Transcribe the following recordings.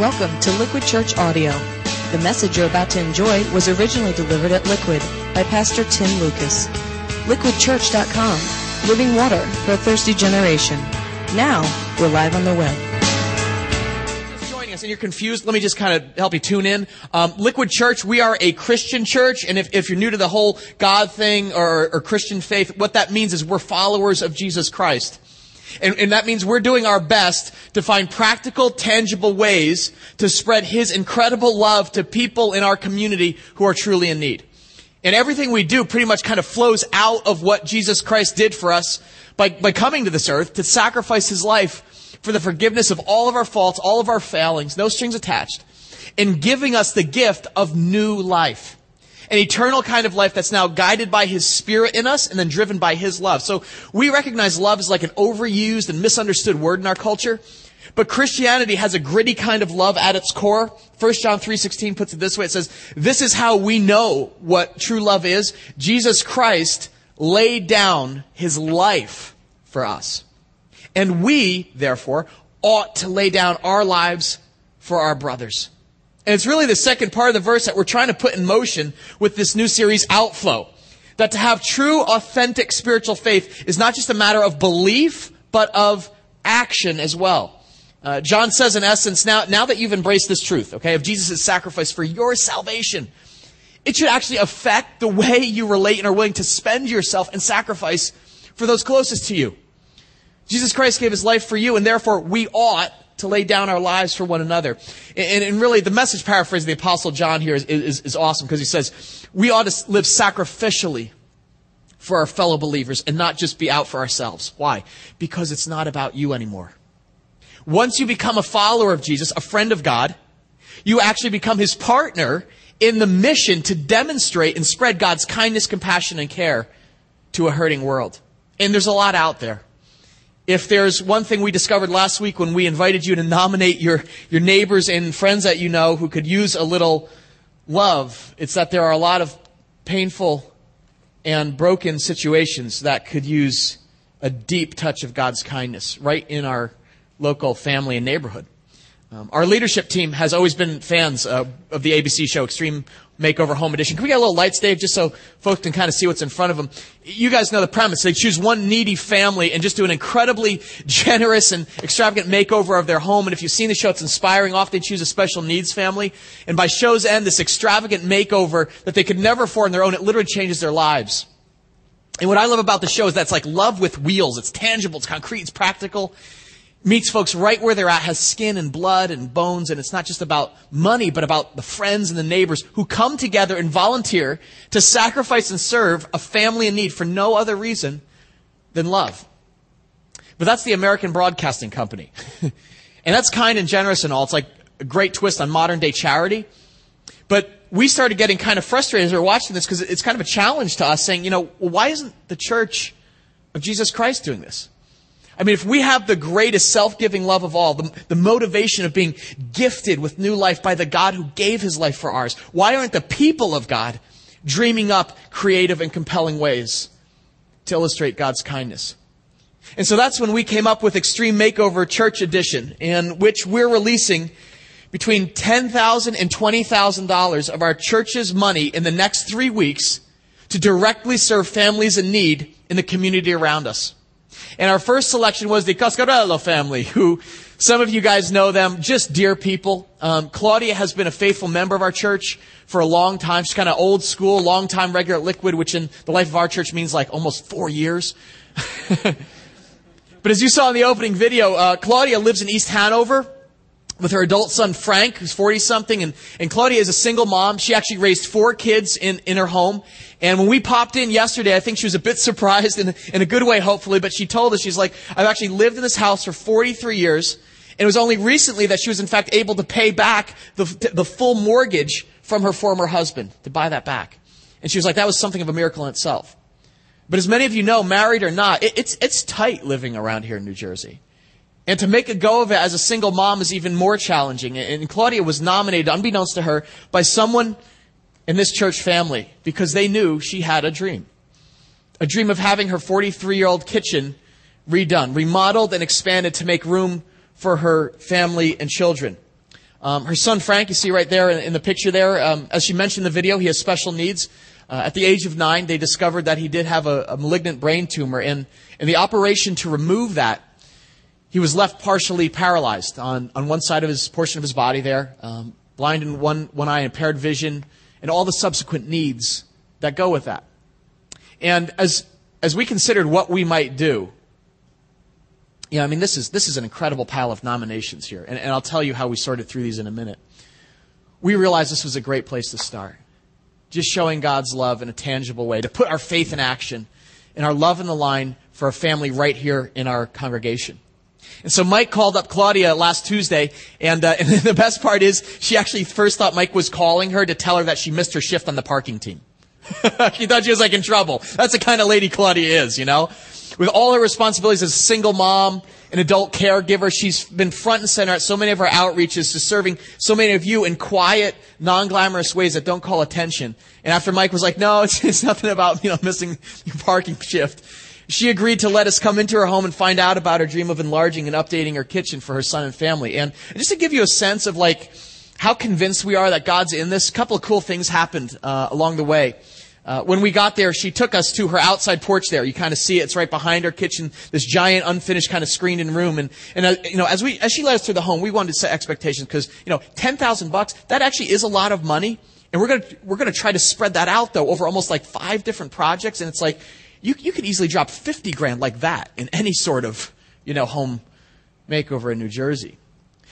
Welcome to Liquid Church Audio. The message you're about to enjoy was originally delivered at Liquid by Pastor Tim Lucas. LiquidChurch.com, living water for a thirsty generation. Now, we're live on the web. Joining us and you're confused, let me just kind of help you tune in. Um, Liquid Church, we are a Christian church, and if, if you're new to the whole God thing or, or Christian faith, what that means is we're followers of Jesus Christ. And, and, that means we're doing our best to find practical, tangible ways to spread His incredible love to people in our community who are truly in need. And everything we do pretty much kind of flows out of what Jesus Christ did for us by, by coming to this earth to sacrifice His life for the forgiveness of all of our faults, all of our failings, no strings attached, and giving us the gift of new life an eternal kind of life that's now guided by His Spirit in us and then driven by His love. So we recognize love is like an overused and misunderstood word in our culture. But Christianity has a gritty kind of love at its core. 1 John 3:16 puts it this way. It says, "This is how we know what true love is. Jesus Christ laid down his life for us. And we, therefore, ought to lay down our lives for our brothers." And it's really the second part of the verse that we're trying to put in motion with this new series, Outflow. That to have true, authentic spiritual faith is not just a matter of belief, but of action as well. Uh, John says, in essence, now, now that you've embraced this truth, okay, of Jesus' sacrifice for your salvation, it should actually affect the way you relate and are willing to spend yourself and sacrifice for those closest to you. Jesus Christ gave his life for you, and therefore we ought to lay down our lives for one another. And, and really, the message paraphrase of the Apostle John here is, is, is awesome because he says, we ought to live sacrificially for our fellow believers and not just be out for ourselves. Why? Because it's not about you anymore. Once you become a follower of Jesus, a friend of God, you actually become his partner in the mission to demonstrate and spread God's kindness, compassion, and care to a hurting world. And there's a lot out there. If there's one thing we discovered last week when we invited you to nominate your, your neighbors and friends that you know who could use a little love, it's that there are a lot of painful and broken situations that could use a deep touch of God's kindness right in our local family and neighborhood. Um, our leadership team has always been fans uh, of the ABC show Extreme Makeover Home Edition. Can we get a little lights, Dave, just so folks can kind of see what's in front of them? You guys know the premise. They choose one needy family and just do an incredibly generous and extravagant makeover of their home. And if you've seen the show, it's inspiring. Often they choose a special needs family. And by show's end, this extravagant makeover that they could never afford on their own, it literally changes their lives. And what I love about the show is that's like love with wheels. It's tangible, it's concrete, it's practical meets folks right where they're at, has skin and blood and bones, and it's not just about money, but about the friends and the neighbors who come together and volunteer to sacrifice and serve a family in need for no other reason than love. But that's the American Broadcasting Company. and that's kind and generous and all. It's like a great twist on modern day charity. But we started getting kind of frustrated as we were watching this because it's kind of a challenge to us saying, you know, why isn't the church of Jesus Christ doing this? I mean, if we have the greatest self-giving love of all, the, the, motivation of being gifted with new life by the God who gave his life for ours, why aren't the people of God dreaming up creative and compelling ways to illustrate God's kindness? And so that's when we came up with Extreme Makeover Church Edition, in which we're releasing between $10,000 and $20,000 of our church's money in the next three weeks to directly serve families in need in the community around us. And our first selection was the Cascarello family, who some of you guys know them, just dear people. Um, Claudia has been a faithful member of our church for a long time. She's kind of old school, long time regular Liquid, which in the life of our church means like almost four years. but as you saw in the opening video, uh, Claudia lives in East Hanover with her adult son Frank, who's 40 something, and, and Claudia is a single mom. She actually raised four kids in, in her home. And when we popped in yesterday, I think she was a bit surprised in, in a good way, hopefully, but she told us, she's like, I've actually lived in this house for 43 years, and it was only recently that she was in fact able to pay back the, the full mortgage from her former husband, to buy that back. And she was like, that was something of a miracle in itself. But as many of you know, married or not, it, it's, it's tight living around here in New Jersey. And to make a go of it as a single mom is even more challenging. And Claudia was nominated, unbeknownst to her, by someone in this church family because they knew she had a dream. A dream of having her 43 year old kitchen redone, remodeled and expanded to make room for her family and children. Um, her son Frank, you see right there in, in the picture there, um, as she mentioned in the video, he has special needs. Uh, at the age of nine, they discovered that he did have a, a malignant brain tumor, and in the operation to remove that, he was left partially paralyzed on, on one side of his portion of his body there, um, blind in one, one eye, impaired vision, and all the subsequent needs that go with that. And as, as we considered what we might do, yeah, I mean, this is, this is an incredible pile of nominations here. And, and I'll tell you how we sorted through these in a minute. We realized this was a great place to start. Just showing God's love in a tangible way, to put our faith in action and our love in the line for a family right here in our congregation. And so Mike called up Claudia last Tuesday, and, uh, and the best part is she actually first thought Mike was calling her to tell her that she missed her shift on the parking team. she thought she was like in trouble. That's the kind of lady Claudia is, you know? With all her responsibilities as a single mom, an adult caregiver, she's been front and center at so many of our outreaches to serving so many of you in quiet, non-glamorous ways that don't call attention. And after Mike was like, no, it's, it's nothing about, you know, missing your parking shift. She agreed to let us come into her home and find out about her dream of enlarging and updating her kitchen for her son and family. And just to give you a sense of like how convinced we are that God's in this, a couple of cool things happened uh, along the way. Uh, when we got there, she took us to her outside porch there. You kind of see it. It's right behind her kitchen, this giant, unfinished, kind of screened in room. And, and uh, you know, as we, as she led us through the home, we wanted to set expectations because, you know, 10,000 bucks, that actually is a lot of money. And we're gonna, we're gonna try to spread that out though over almost like five different projects. And it's like, you, you could easily drop 50 grand like that in any sort of, you know, home makeover in New Jersey.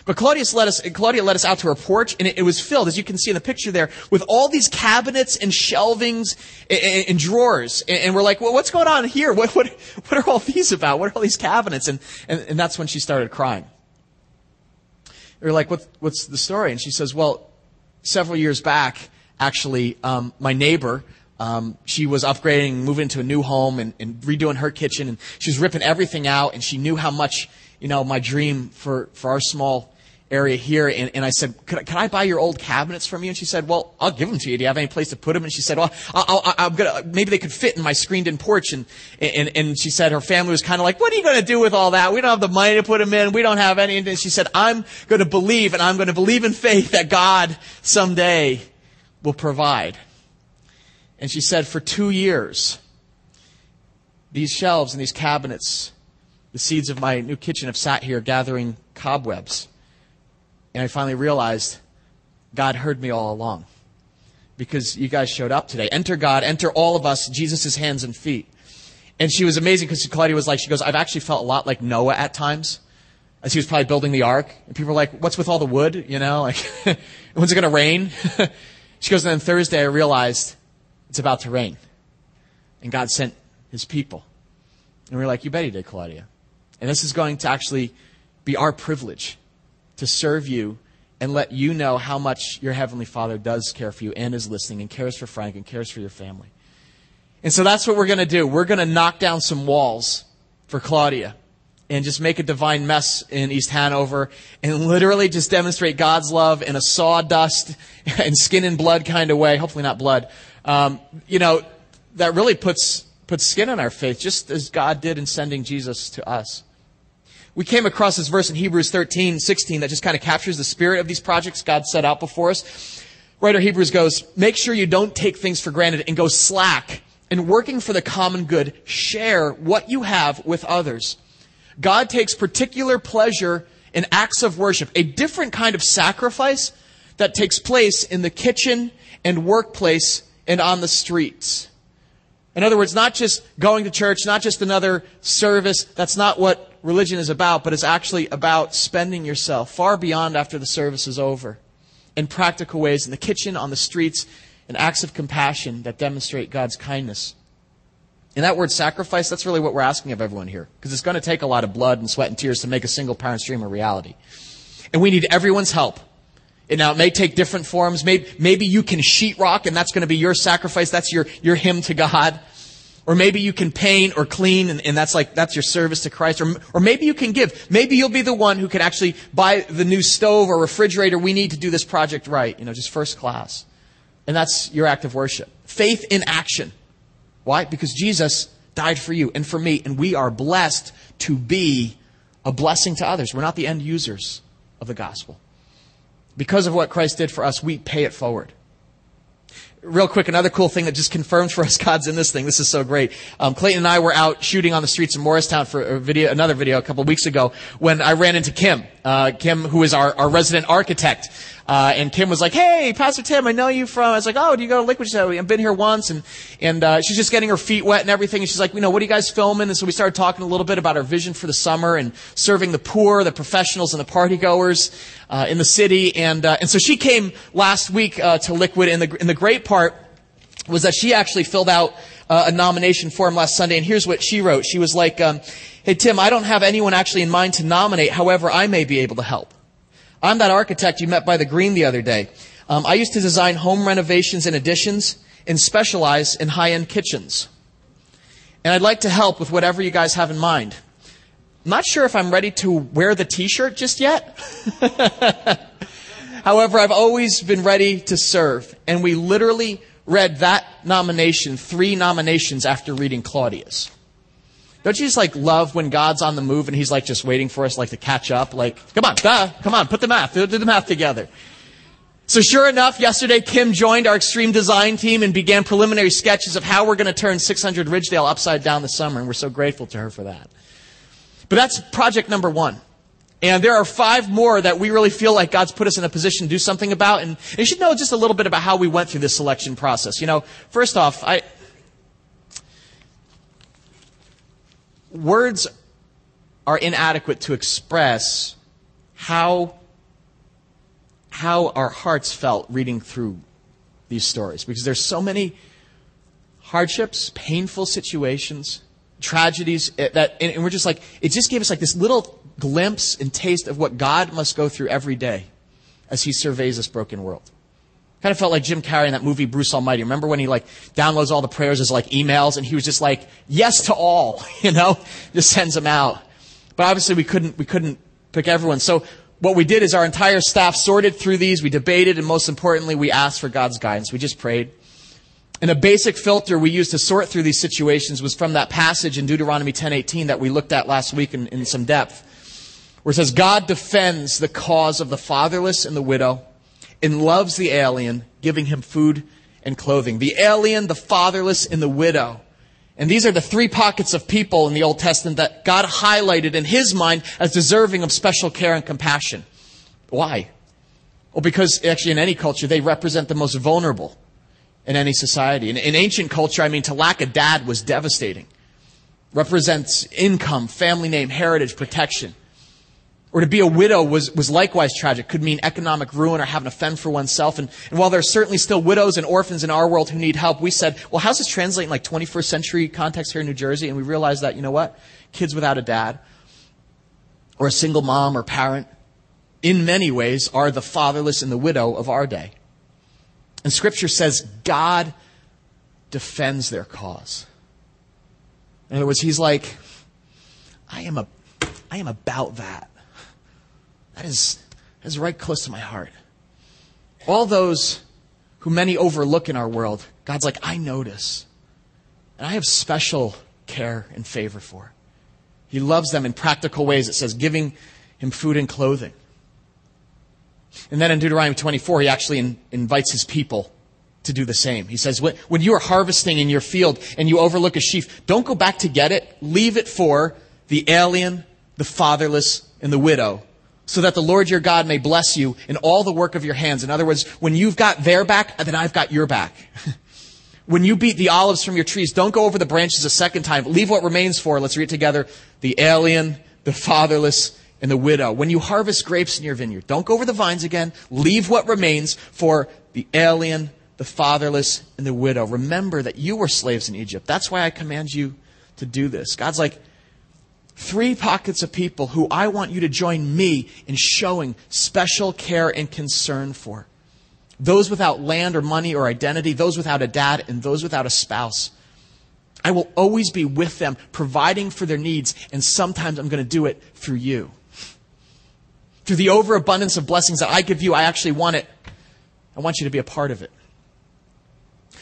But Claudius led us, Claudia led us out to her porch, and it, it, was filled, as you can see in the picture there, with all these cabinets and shelvings and, and, and drawers. And, and, we're like, well, what's going on here? What, what, what are all these about? What are all these cabinets? And, and, and that's when she started crying. We are like, what, what's the story? And she says, well, several years back, actually, um, my neighbor, um, she was upgrading, moving into a new home, and, and redoing her kitchen, and she was ripping everything out, and she knew how much, you know, my dream for, for our small area here, and, and I said, could could I buy your old cabinets from you? And she said, well, I'll give them to you. Do you have any place to put them? And she said, well, i am gonna, maybe they could fit in my screened-in porch. And, and, and she said her family was kind of like, what are you going to do with all that? We don't have the money to put them in. We don't have any. And she said, I'm going to believe, and I'm going to believe in faith that God someday will provide. And she said, for two years, these shelves and these cabinets, the seeds of my new kitchen have sat here gathering cobwebs. And I finally realized God heard me all along because you guys showed up today. Enter God, enter all of us, Jesus' hands and feet. And she was amazing because Claudia was like, she goes, I've actually felt a lot like Noah at times as he was probably building the ark. And people were like, what's with all the wood? You know, like, when's it going to rain? she goes, and then Thursday I realized it's about to rain. And God sent his people. And we are like, you bet he did, Claudia. And this is going to actually be our privilege to serve you and let you know how much your Heavenly Father does care for you and is listening and cares for Frank and cares for your family. And so that's what we're going to do. We're going to knock down some walls for Claudia and just make a divine mess in East Hanover and literally just demonstrate God's love in a sawdust and skin and blood kind of way. Hopefully not blood. Um, you know, that really puts, puts skin on our faith, just as God did in sending Jesus to us we came across this verse in Hebrews 13, 16 that just kind of captures the spirit of these projects God set out before us. Writer Hebrews goes, make sure you don't take things for granted and go slack in working for the common good. Share what you have with others. God takes particular pleasure in acts of worship, a different kind of sacrifice that takes place in the kitchen and workplace and on the streets. In other words, not just going to church, not just another service. That's not what religion is about, but it's actually about spending yourself far beyond after the service is over in practical ways in the kitchen, on the streets, in acts of compassion that demonstrate God's kindness. And that word sacrifice, that's really what we're asking of everyone here. Because it's going to take a lot of blood and sweat and tears to make a single parent's dream a reality. And we need everyone's help. And now it may take different forms. Maybe, maybe you can sheetrock and that's going to be your sacrifice. That's your, your hymn to God. Or maybe you can paint or clean and, and, that's like, that's your service to Christ. Or, or maybe you can give. Maybe you'll be the one who can actually buy the new stove or refrigerator we need to do this project right. You know, just first class. And that's your act of worship. Faith in action. Why? Because Jesus died for you and for me, and we are blessed to be a blessing to others. We're not the end users of the gospel. Because of what Christ did for us, we pay it forward real quick, another cool thing that just confirms for us God's in this thing. This is so great. Um, Clayton and I were out shooting on the streets of Morristown for a video, another video a couple weeks ago when I ran into Kim. Uh, Kim, who is our, our resident architect. Uh, and Kim was like, "Hey, Pastor Tim, I know you from." I was like, "Oh, do you go to Liquid?" Said, "I've been here once," and and uh, she's just getting her feet wet and everything. And she's like, "You know, what are you guys filming?" And so we started talking a little bit about our vision for the summer and serving the poor, the professionals, and the party goers uh, in the city. And uh, and so she came last week uh, to Liquid, and the and the great part was that she actually filled out uh, a nomination form last Sunday, and here's what she wrote. She was like, um, "Hey Tim, I don't have anyone actually in mind to nominate. However, I may be able to help. I'm that architect you met by the green the other day. Um, I used to design home renovations and additions, and specialize in high-end kitchens. And I'd like to help with whatever you guys have in mind. I'm not sure if I'm ready to wear the T-shirt just yet." However, I've always been ready to serve, and we literally read that nomination three nominations after reading Claudia's. Don't you just like love when God's on the move and he's like just waiting for us like to catch up? Like, come on, duh, come on, put the math, do, the math together. So sure enough, yesterday Kim joined our extreme design team and began preliminary sketches of how we're going to turn 600 Ridgedale upside down this summer, and we're so grateful to her for that. But that's project number one. And there are five more that we really feel like God's put us in a position to do something about. And, you should know just a little bit about how we went through this selection process. You know, first off, I, words are inadequate to express how, how our hearts felt reading through these stories. Because there's so many hardships, painful situations, tragedies eh, that, and we're just like, it just gave us like this little glimpse and taste of what God must go through every day as he surveys this broken world. Kind of felt like Jim Carrey in that movie Bruce Almighty. Remember when he like downloads all the prayers as like emails and he was just like, yes to all, you know? Just sends them out. But obviously we couldn't, we couldn't pick everyone. So what we did is our entire staff sorted through these, we debated, and most importantly, we asked for God's guidance. We just prayed. And a basic filter we used to sort through these situations was from that passage in Deuteronomy 10:18 that we looked at last week in, in some depth where it says, God defends the cause of the fatherless and the widow and loves the alien, giving him food and clothing. The alien, the fatherless, and the widow. And these are the three pockets of people in the Old Testament that God highlighted in his mind as deserving of special care and compassion. Why? Well, because actually in any culture, they represent the most vulnerable in any society. In, in ancient culture, I mean, to lack a dad was devastating. Represents income, family name, heritage, protection. Or to be a widow was, was likewise tragic, could mean economic ruin or having to fend for oneself. And, and while there are certainly still widows and orphans in our world who need help, we said, well, how's this translate in like 21st century context here in New Jersey? And we realized that, you know what? Kids without a dad, or a single mom or parent, in many ways are the fatherless and the widow of our day. And scripture says God defends their cause. In other words, he's like, I am a, I am about that. That is, that is right close to my heart. All those who many overlook in our world, God's like, I notice. And I have special care and favor for. He loves them in practical ways. It says giving him food and clothing. And then in Deuteronomy 24, he actually in, invites his people to do the same. He says, when, when you are harvesting in your field and you overlook a sheaf, don't go back to get it. Leave it for the alien, the fatherless, and the widow so that the Lord your God may bless you in all the work of your hands. In other words, when you've got their back, then I've got your back. when you beat the olives from your trees, don't go over the branches a second time. Leave what remains for, let's read it together, the alien, the fatherless, and the widow. When you harvest grapes in your vineyard, don't go over the vines again. Leave what remains for the alien, the fatherless, and the widow. Remember that you were slaves in Egypt. That's why I command you to do this. God's like, three pockets of people who I want you to join me in showing special care and concern for. Those without land or money or identity, those without a dad, and those without a spouse. I will always be with them, providing for their needs, and sometimes I'm going to do it through you. Through the overabundance of blessings that I give you, I actually want it. I want you to be a part of it.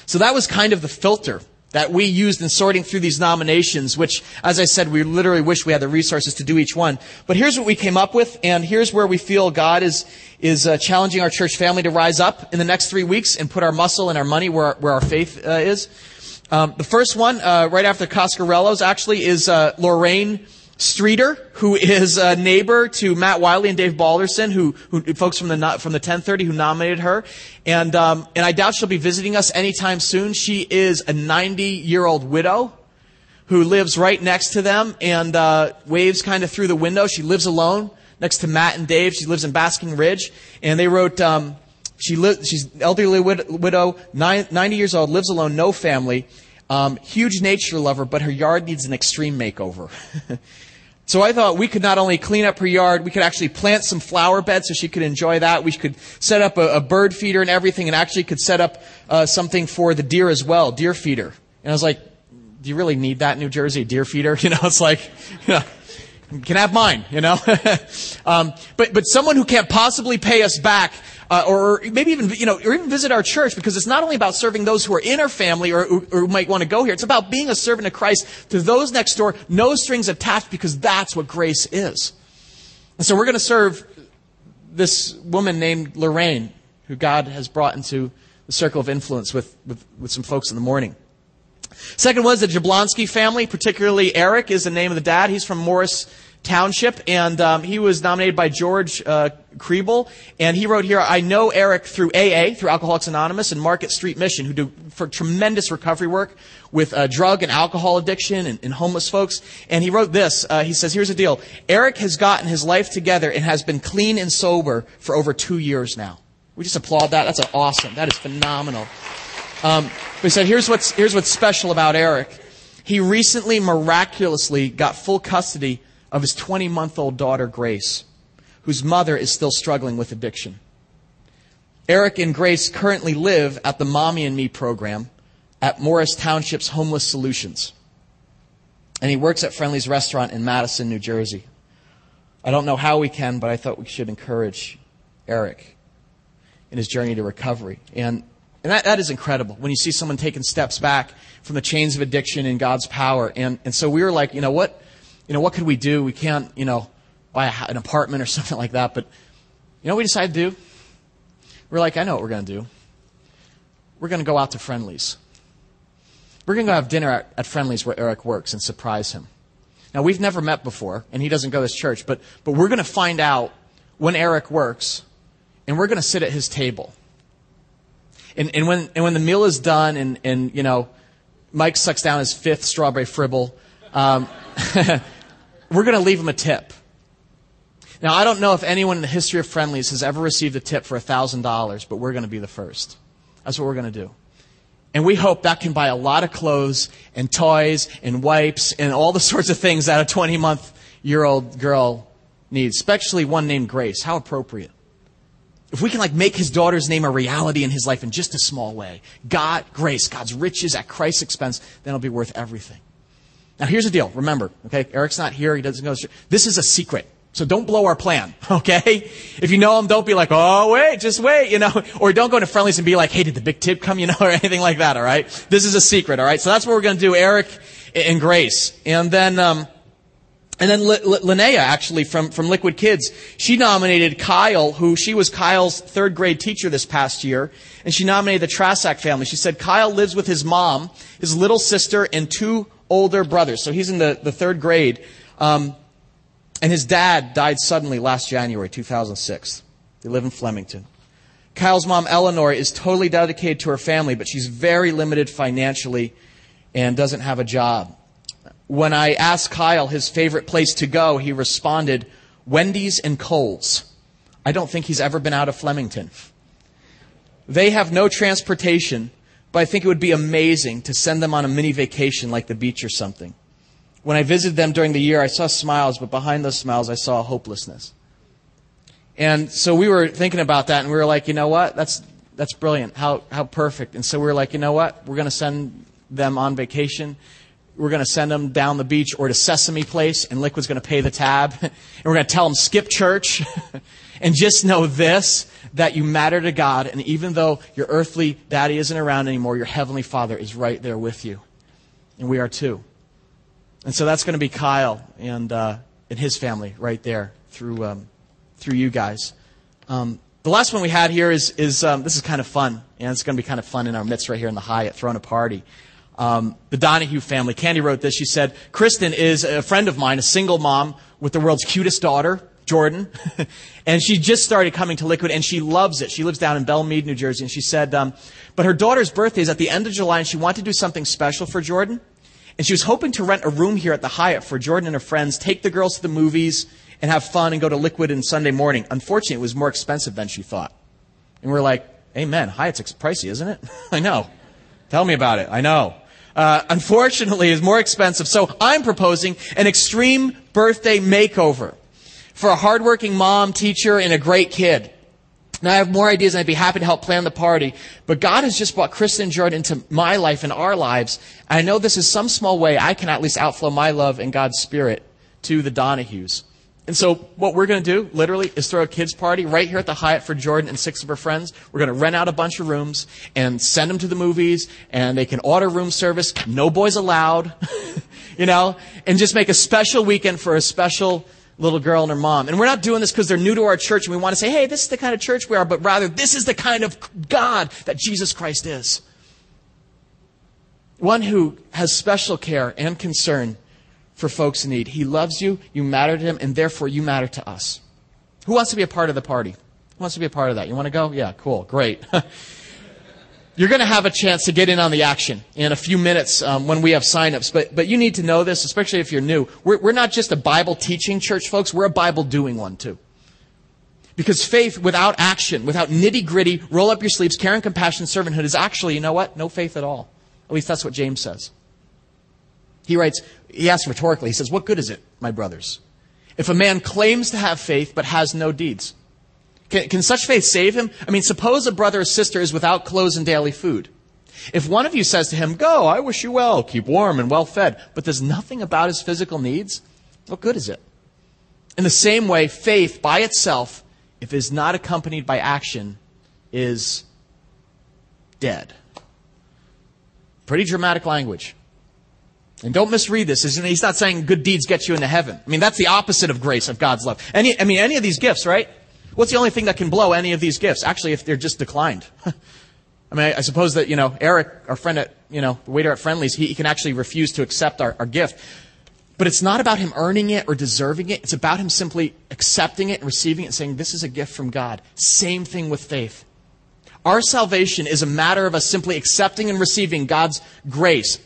So that was kind of the filter that we used in sorting through these nominations, which, as I said, we literally wish we had the resources to do each one. But here's what we came up with, and here's where we feel God is, is uh, challenging our church family to rise up in the next three weeks and put our muscle and our money where, where our faith uh, is. Um, the first one, uh, right after Coscarello's, actually, is uh, Lorraine Streeter, who is a neighbor to Matt Wiley and Dave Balderson, who, who folks from the from the 1030 who nominated her, and um, and I doubt she'll be visiting us anytime soon. She is a 90 year old widow who lives right next to them and uh, waves kind of through the window. She lives alone next to Matt and Dave. She lives in Basking Ridge, and they wrote. Um, she li- she's elderly wid- widow, nine, 90 years old, lives alone, no family. Um, huge nature lover, but her yard needs an extreme makeover. So I thought we could not only clean up her yard, we could actually plant some flower beds so she could enjoy that. We could set up a, a bird feeder and everything, and actually could set up uh, something for the deer as well, deer feeder. And I was like, do you really need that New Jersey, deer feeder? You know, it's like, you know, can have mine, you know. um, but but someone who can't possibly pay us back uh, or maybe even you know, or even visit our church because it's not only about serving those who are in our family or, or, or might want to go here. It's about being a servant of Christ to those next door, no strings attached, because that's what grace is. And so we're going to serve this woman named Lorraine, who God has brought into the circle of influence with, with, with some folks in the morning. Second was the Jablonski family, particularly Eric is the name of the dad. He's from Morris, Township, and um, he was nominated by George uh, Kriebel. And he wrote here, I know Eric through AA, through Alcoholics Anonymous, and Market Street Mission, who do for tremendous recovery work with uh, drug and alcohol addiction and, and, homeless folks. And he wrote this. Uh, he says, here's the deal. Eric has gotten his life together and has been clean and sober for over two years now. We just applaud that. That's awesome. That is phenomenal. Um, he said, here's what's, here's what's special about Eric. He recently miraculously got full custody of his 20 month old daughter, Grace, whose mother is still struggling with addiction. Eric and Grace currently live at the Mommy and Me program at Morris Township's Homeless Solutions. And he works at Friendly's restaurant in Madison, New Jersey. I don't know how we can, but I thought we should encourage Eric in his journey to recovery. And, and that, that is incredible when you see someone taking steps back from the chains of addiction in God's power. And, and so we were like, you know what? You know, what could we do? We can't, you know, buy a, an apartment or something like that. But you know what we decided to do? We're like, I know what we're going to do. We're going to go out to Friendly's. We're going to go have dinner at, at Friendly's where Eric works and surprise him. Now, we've never met before, and he doesn't go to this church, but, but we're going to find out when Eric works, and we're going to sit at his table. And, and, when, and when the meal is done, and, and, you know, Mike sucks down his fifth strawberry fribble, um, we're going to leave them a tip. Now, I don't know if anyone in the history of Friendly's has ever received a tip for $1,000, but we're going to be the first. That's what we're going to do. And we hope that can buy a lot of clothes and toys and wipes and all the sorts of things that a 20 month year old girl needs, especially one named Grace. How appropriate. If we can like make his daughter's name a reality in his life in just a small way, God, grace, God's riches at Christ's expense, then it'll be worth everything. Now here's the deal. Remember, okay, Eric's not here. He doesn't go. This is a secret. So don't blow our plan, okay? If you know him, don't be like, oh, wait, just wait, you know? Or don't go to Friendly's and be like, hey, did the big tip come, you know, or anything like that, all right? This is a secret, all right? So that's what we're going to do, Eric and Grace. And then, um, and then L- Linnea, actually, from, from Liquid Kids, she nominated Kyle, who she was Kyle's third grade teacher this past year, and she nominated the Trasak family. She said Kyle lives with his mom, his little sister, and two older brothers. So he's in the, the third grade. Um, and his dad died suddenly last January, 2006. They live in Flemington. Kyle's mom, Eleanor, is totally dedicated to her family, but she's very limited financially and doesn't have a job. When I asked Kyle his favorite place to go, he responded, Wendy's and Kohl's. I don't think he's ever been out of Flemington. They have no transportation, but I think it would be amazing to send them on a mini vacation like the beach or something. When I visited them during the year, I saw smiles, but behind those smiles, I saw hopelessness. And so we were thinking about that, and we were like, you know what? That's, that's brilliant. How, how perfect. And so we were like, you know what? We're going to send them on vacation. We're going to send them down the beach or to Sesame Place, and Liquid's going to pay the tab. and we're going to tell them, skip church. and just know this that you matter to God, and even though your earthly daddy isn't around anymore, your heavenly father is right there with you. and we are too. And so that's going to be Kyle and, uh, and his family right there through, um, through you guys. Um, the last one we had here is, is um, this is kind of fun, and it's going to be kind of fun in our midst right here in the Hyatt, throwing a party. Um, the Donahue family. Candy wrote this. She said, Kristen is a friend of mine, a single mom with the world's cutest daughter, Jordan. and she just started coming to Liquid and she loves it. She lives down in Belle Mead, New Jersey. And she said, um, but her daughter's birthday is at the end of July and she wanted to do something special for Jordan. And she was hoping to rent a room here at the Hyatt for Jordan and her friends, take the girls to the movies, and have fun and go to Liquid on Sunday morning. Unfortunately, it was more expensive than she thought. And we're like, Amen. Hyatt's pricey, isn't it? I know. Tell me about it. I know uh, unfortunately it's more expensive. So I'm proposing an extreme birthday makeover for a hardworking mom, teacher, and a great kid. Now I have more ideas and I'd be happy to help plan the party, but God has just brought Kristen and Jordan into my life and our lives. And I know this is some small way I can at least outflow my love and God's Spirit to the Donahues. And so what we're going to do, literally, is throw a kids party right here at the Hyatt for Jordan and six of her friends. We're going to rent out a bunch of rooms and send them to the movies, and they can order room service. No boys allowed, you know, and just make a special weekend for a special little girl and her mom. And we're not doing this because they're new to our church and we want to say, hey, this is the kind of church we are, but rather, this is the kind of God that Jesus Christ is. One who has special care and concern for folks in need. He loves you, you matter to him, and therefore you matter to us. Who wants to be a part of the party? Who wants to be a part of that? You want to go? Yeah, cool, great. You're going to have a chance to get in on the action in a few minutes um, when we have signups. But, but you need to know this, especially if you're new. We're, we're not just a Bible teaching church, folks. We're a Bible doing one, too. Because faith without action, without nitty gritty, roll up your sleeves, care and compassion, servanthood is actually, you know what? No faith at all. At least that's what James says. He writes, he asks rhetorically, he says, What good is it, my brothers, if a man claims to have faith but has no deeds? Can, can such faith save him? I mean, suppose a brother or sister is without clothes and daily food. If one of you says to him, Go, I wish you well, keep warm and well fed, but there's nothing about his physical needs, what good is it? In the same way, faith by itself, if it is not accompanied by action, is dead. Pretty dramatic language. And don't misread this. He's not saying good deeds get you into heaven. I mean, that's the opposite of grace, of God's love. Any, I mean, any of these gifts, right? What's the only thing that can blow any of these gifts? Actually, if they're just declined. I mean, I, I, suppose that, you know, Eric, our friend at, you know, the waiter at Friendly's, he, he can actually refuse to accept our, our gift. But it's not about him earning it or deserving it. It's about him simply accepting it and receiving it and saying, this is a gift from God. Same thing with faith. Our salvation is a matter of us simply accepting and receiving God's grace,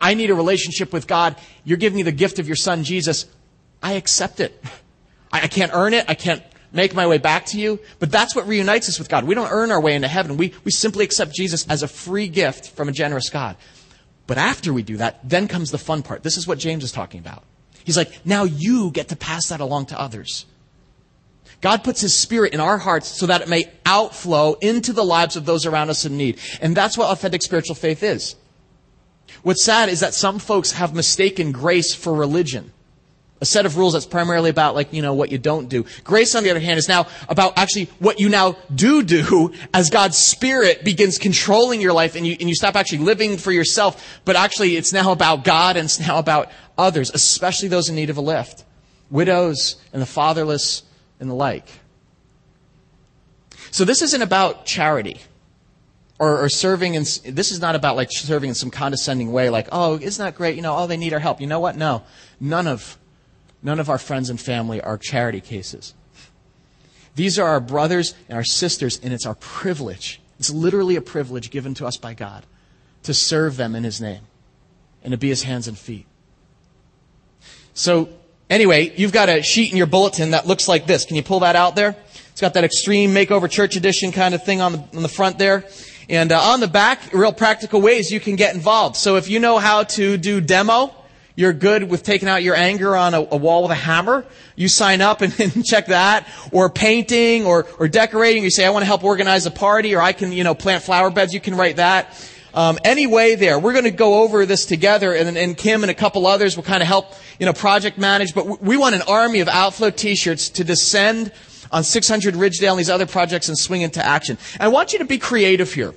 I need a relationship with God. You're giving me the gift of your son, Jesus. I accept it. I, can't earn it. I can't make my way back to you. But that's what reunites us with God. We don't earn our way into heaven. We, we simply accept Jesus as a free gift from a generous God. But after we do that, then comes the fun part. This is what James is talking about. He's like, now you get to pass that along to others. God puts His Spirit in our hearts so that it may outflow into the lives of those around us in need. And that's what authentic spiritual faith is. What's sad is that some folks have mistaken grace for religion. A set of rules that's primarily about, like, you know, what you don't do. Grace, on the other hand, is now about actually what you now do do as God's Spirit begins controlling your life and you, and you stop actually living for yourself, but actually it's now about God and it's now about others, especially those in need of a lift. Widows and the fatherless and the like. So this isn't about charity or, serving in, this is not about like serving in some condescending way, like, oh, isn't that great? You know, oh, they need our help. You know what? No. None of, none of our friends and family are charity cases. These are our brothers and our sisters, and it's our privilege. It's literally a privilege given to us by God to serve them in His name and to be His hands and feet. So, anyway, you've got a sheet in your bulletin that looks like this. Can you pull that out there? It's got that extreme makeover church edition kind of thing on the, on the front there. And uh, on the back, real practical ways you can get involved. So if you know how to do demo, you're good with taking out your anger on a, a wall with a hammer, you sign up and, and, check that. Or painting or, or decorating, you say, I want to help organize a party, or I can, you know, plant flower beds, you can write that. Um, any way there. We're going to go over this together, and, and Kim and a couple others will kind of help, you know, project manage. But we want an army of Outflow T-shirts to descend on 600 Ridgedale and these other projects and swing into action. And I want you to be creative here.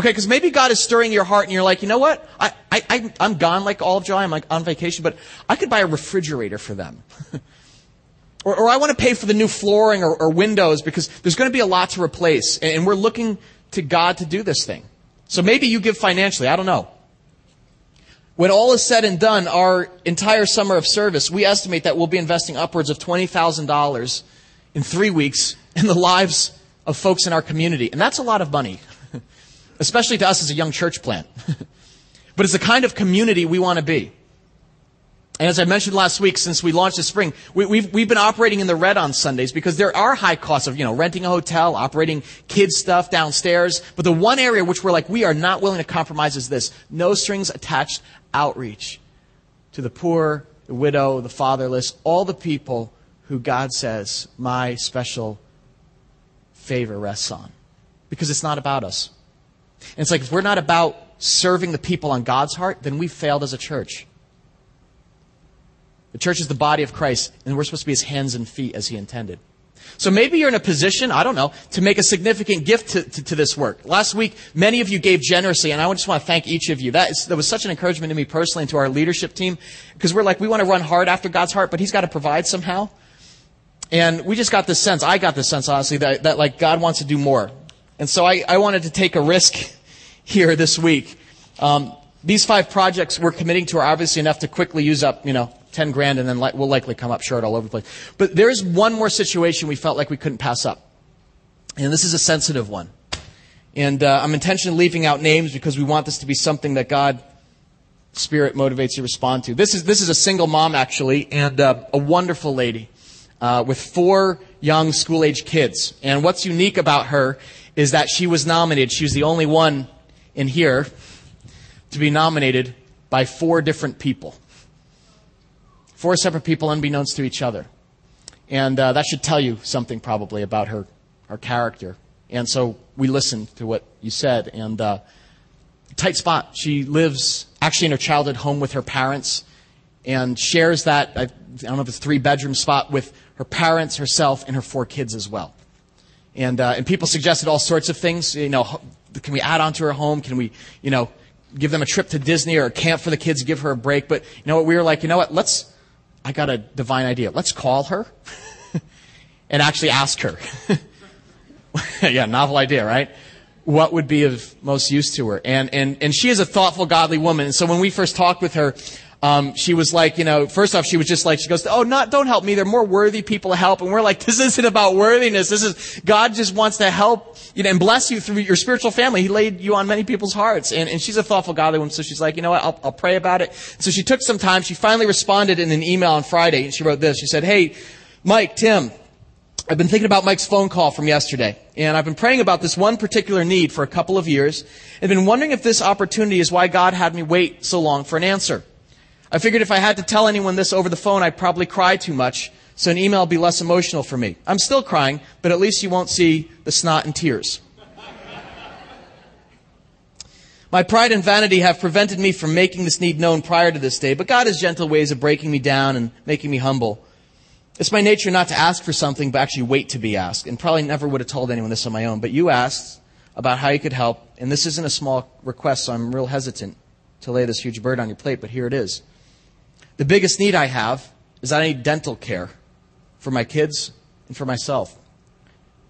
Okay, because maybe God is stirring your heart and you're like, you know what? I, I, I'm gone like all of July. I'm like on vacation, but I could buy a refrigerator for them. or, or I want to pay for the new flooring or, or windows because there's going to be a lot to replace. And, and we're looking to God to do this thing. So maybe you give financially. I don't know. When all is said and done, our entire summer of service, we estimate that we'll be investing upwards of $20,000 in three weeks in the lives of folks in our community. And that's a lot of money, especially to us as a young church plant. but it's the kind of community we want to be. And as I mentioned last week, since we launched this spring, we, have we've, we've been operating in the red on Sundays because there are high costs of, you know, renting a hotel, operating kids stuff downstairs. But the one area which we're like, we are not willing to compromise is this. No strings attached outreach to the poor, the widow, the fatherless, all the people who God says, my special favor rests on. Because it's not about us. And it's like, if we're not about serving the people on God's heart, then we've failed as a church. The church is the body of Christ, and we're supposed to be his hands and feet as he intended. So maybe you're in a position, I don't know, to make a significant gift to, to, to, this work. Last week, many of you gave generously, and I just want to thank each of you. That, is, that was such an encouragement to me personally and to our leadership team, because we're like, we want to run hard after God's heart, but he's got to provide somehow. And we just got this sense, I got this sense, honestly, that, that like God wants to do more. And so I, I wanted to take a risk here this week. Um, these five projects we're committing to are obviously enough to quickly use up, you know, 10 grand and then li- we'll likely come up short all over the place. But there's one more situation we felt like we couldn't pass up. And this is a sensitive one. And uh, I'm intentionally leaving out names because we want this to be something that God Spirit motivates you to respond to. This is, this is a single mom, actually, and uh, a wonderful lady uh, with four young school age kids. And what's unique about her is that she was nominated. She was the only one in here to be nominated by four different people. Four separate people unbeknownst to each other. And uh, that should tell you something probably about her, her character. And so we listened to what you said. And uh, tight spot. She lives actually in her childhood home with her parents and shares that, I, I don't know if it's three bedroom spot with her parents, herself, and her four kids as well. And, uh, and people suggested all sorts of things. You know, can we add on to her home? Can we, you know, give them a trip to Disney or a camp for the kids, give her a break? But you know what? We were like, you know what? Let's, I got a divine idea. Let's call her and actually ask her. yeah, novel idea, right? What would be of most use to her? And, and, and she is a thoughtful, godly woman. And so when we first talked with her, um, she was like, you know, first off, she was just like, she goes, oh, not, don't help me. There are more worthy people to help. And we're like, this isn't about worthiness. This is, God just wants to help, you know, and bless you through your spiritual family. He laid you on many people's hearts. And, and she's a thoughtful, godly woman. So she's like, you know what? I'll, I'll pray about it. So she took some time. She finally responded in an email on Friday. And she wrote this. She said, hey, Mike, Tim, I've been thinking about Mike's phone call from yesterday, and I've been praying about this one particular need for a couple of years, and been wondering if this opportunity is why God had me wait so long for an answer. I figured if I had to tell anyone this over the phone, I'd probably cry too much, so an email would be less emotional for me. I'm still crying, but at least you won't see the snot and tears. My pride and vanity have prevented me from making this need known prior to this day, but God has gentle ways of breaking me down and making me humble. It's my nature not to ask for something, but actually wait to be asked, and probably never would have told anyone this on my own. But you asked about how you could help, and this isn't a small request, so I'm real hesitant to lay this huge burden on your plate, but here it is. The biggest need I have is I need dental care for my kids and for myself.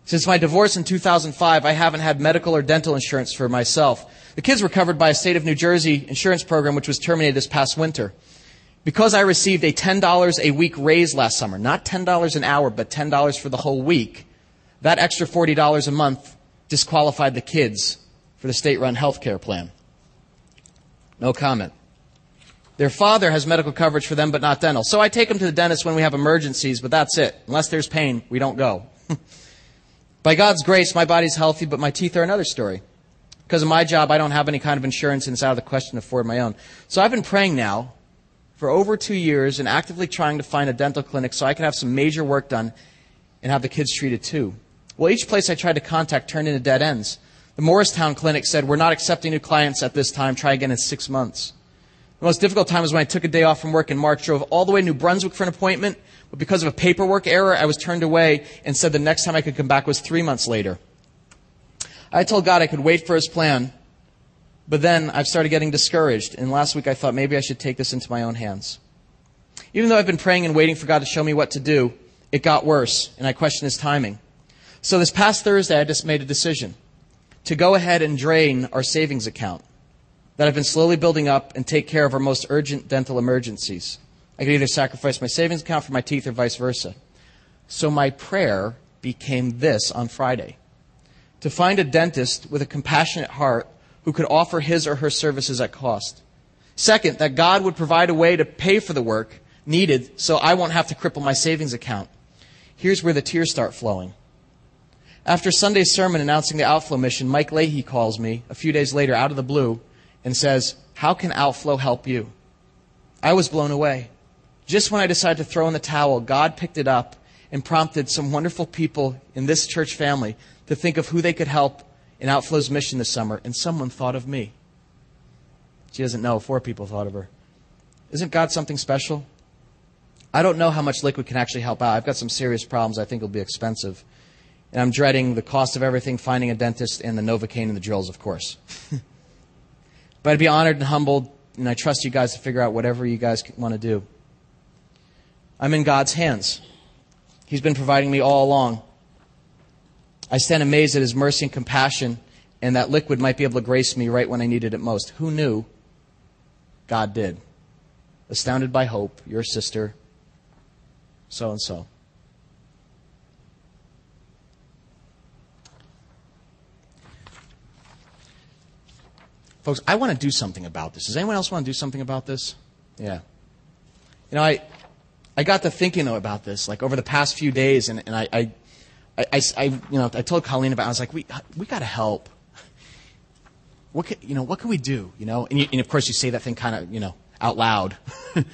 Since my divorce in 2005, I haven't had medical or dental insurance for myself. The kids were covered by a state of New Jersey insurance program which was terminated this past winter. Because I received a $10 a week raise last summer, not $10 an hour, but $10 for the whole week, that extra $40 a month disqualified the kids for the state run health care plan. No comment. Their father has medical coverage for them, but not dental. So I take them to the dentist when we have emergencies, but that's it. Unless there's pain, we don't go. By God's grace, my body's healthy, but my teeth are another story. Because of my job, I don't have any kind of insurance, and it's out of the question to afford my own. So I've been praying now for over two years and actively trying to find a dental clinic so I can have some major work done and have the kids treated too. Well, each place I tried to contact turned into dead ends. The Morristown clinic said, We're not accepting new clients at this time. Try again in six months. The most difficult time was when I took a day off from work in March, drove all the way to New Brunswick for an appointment, but because of a paperwork error, I was turned away and said the next time I could come back was three months later. I told God I could wait for His plan, But then I've started getting discouraged, and last week I thought maybe I should take this into my own hands. Even though I've been praying and waiting for God to show me what to do, it got worse, and I questioned His timing. So this past Thursday, I just made a decision to go ahead and drain our savings account that I've been slowly building up and take care of our most urgent dental emergencies. I could either sacrifice my savings account for my teeth or vice versa. So my prayer became this on Friday to find a dentist with a compassionate heart who could offer his or her services at cost. Second, that God would provide a way to pay for the work needed so I won't have to cripple my savings account. Here's where the tears start flowing. After Sunday's sermon announcing the Outflow mission, Mike Leahy calls me a few days later out of the blue and says, How can Outflow help you? I was blown away. Just when I decided to throw in the towel, God picked it up and prompted some wonderful people in this church family to think of who they could help in Outflow's mission this summer, and someone thought of me. She doesn't know, four people thought of her. Isn't God something special? I don't know how much liquid can actually help out. I've got some serious problems I think it'll be expensive. And I'm dreading the cost of everything, finding a dentist, and the Novocaine and the drills, of course. but I'd be honored and humbled, and I trust you guys to figure out whatever you guys want to do. I'm in God's hands. He's been providing me all along. I stand amazed at His mercy and compassion, and that liquid might be able to grace me right when I needed it most. Who knew? God did. Astounded by hope, your sister, so and so. Folks, I want to do something about this. Does anyone else want to do something about this? Yeah. You know, I, I got to thinking about this, like over the past few days, and, and I, I, I, I, you know, I told Colleen about. it. I was like, we, we got to help. What can, you know, what can we do? You know, and, you, and of course you say that thing kind of, you know, out loud, and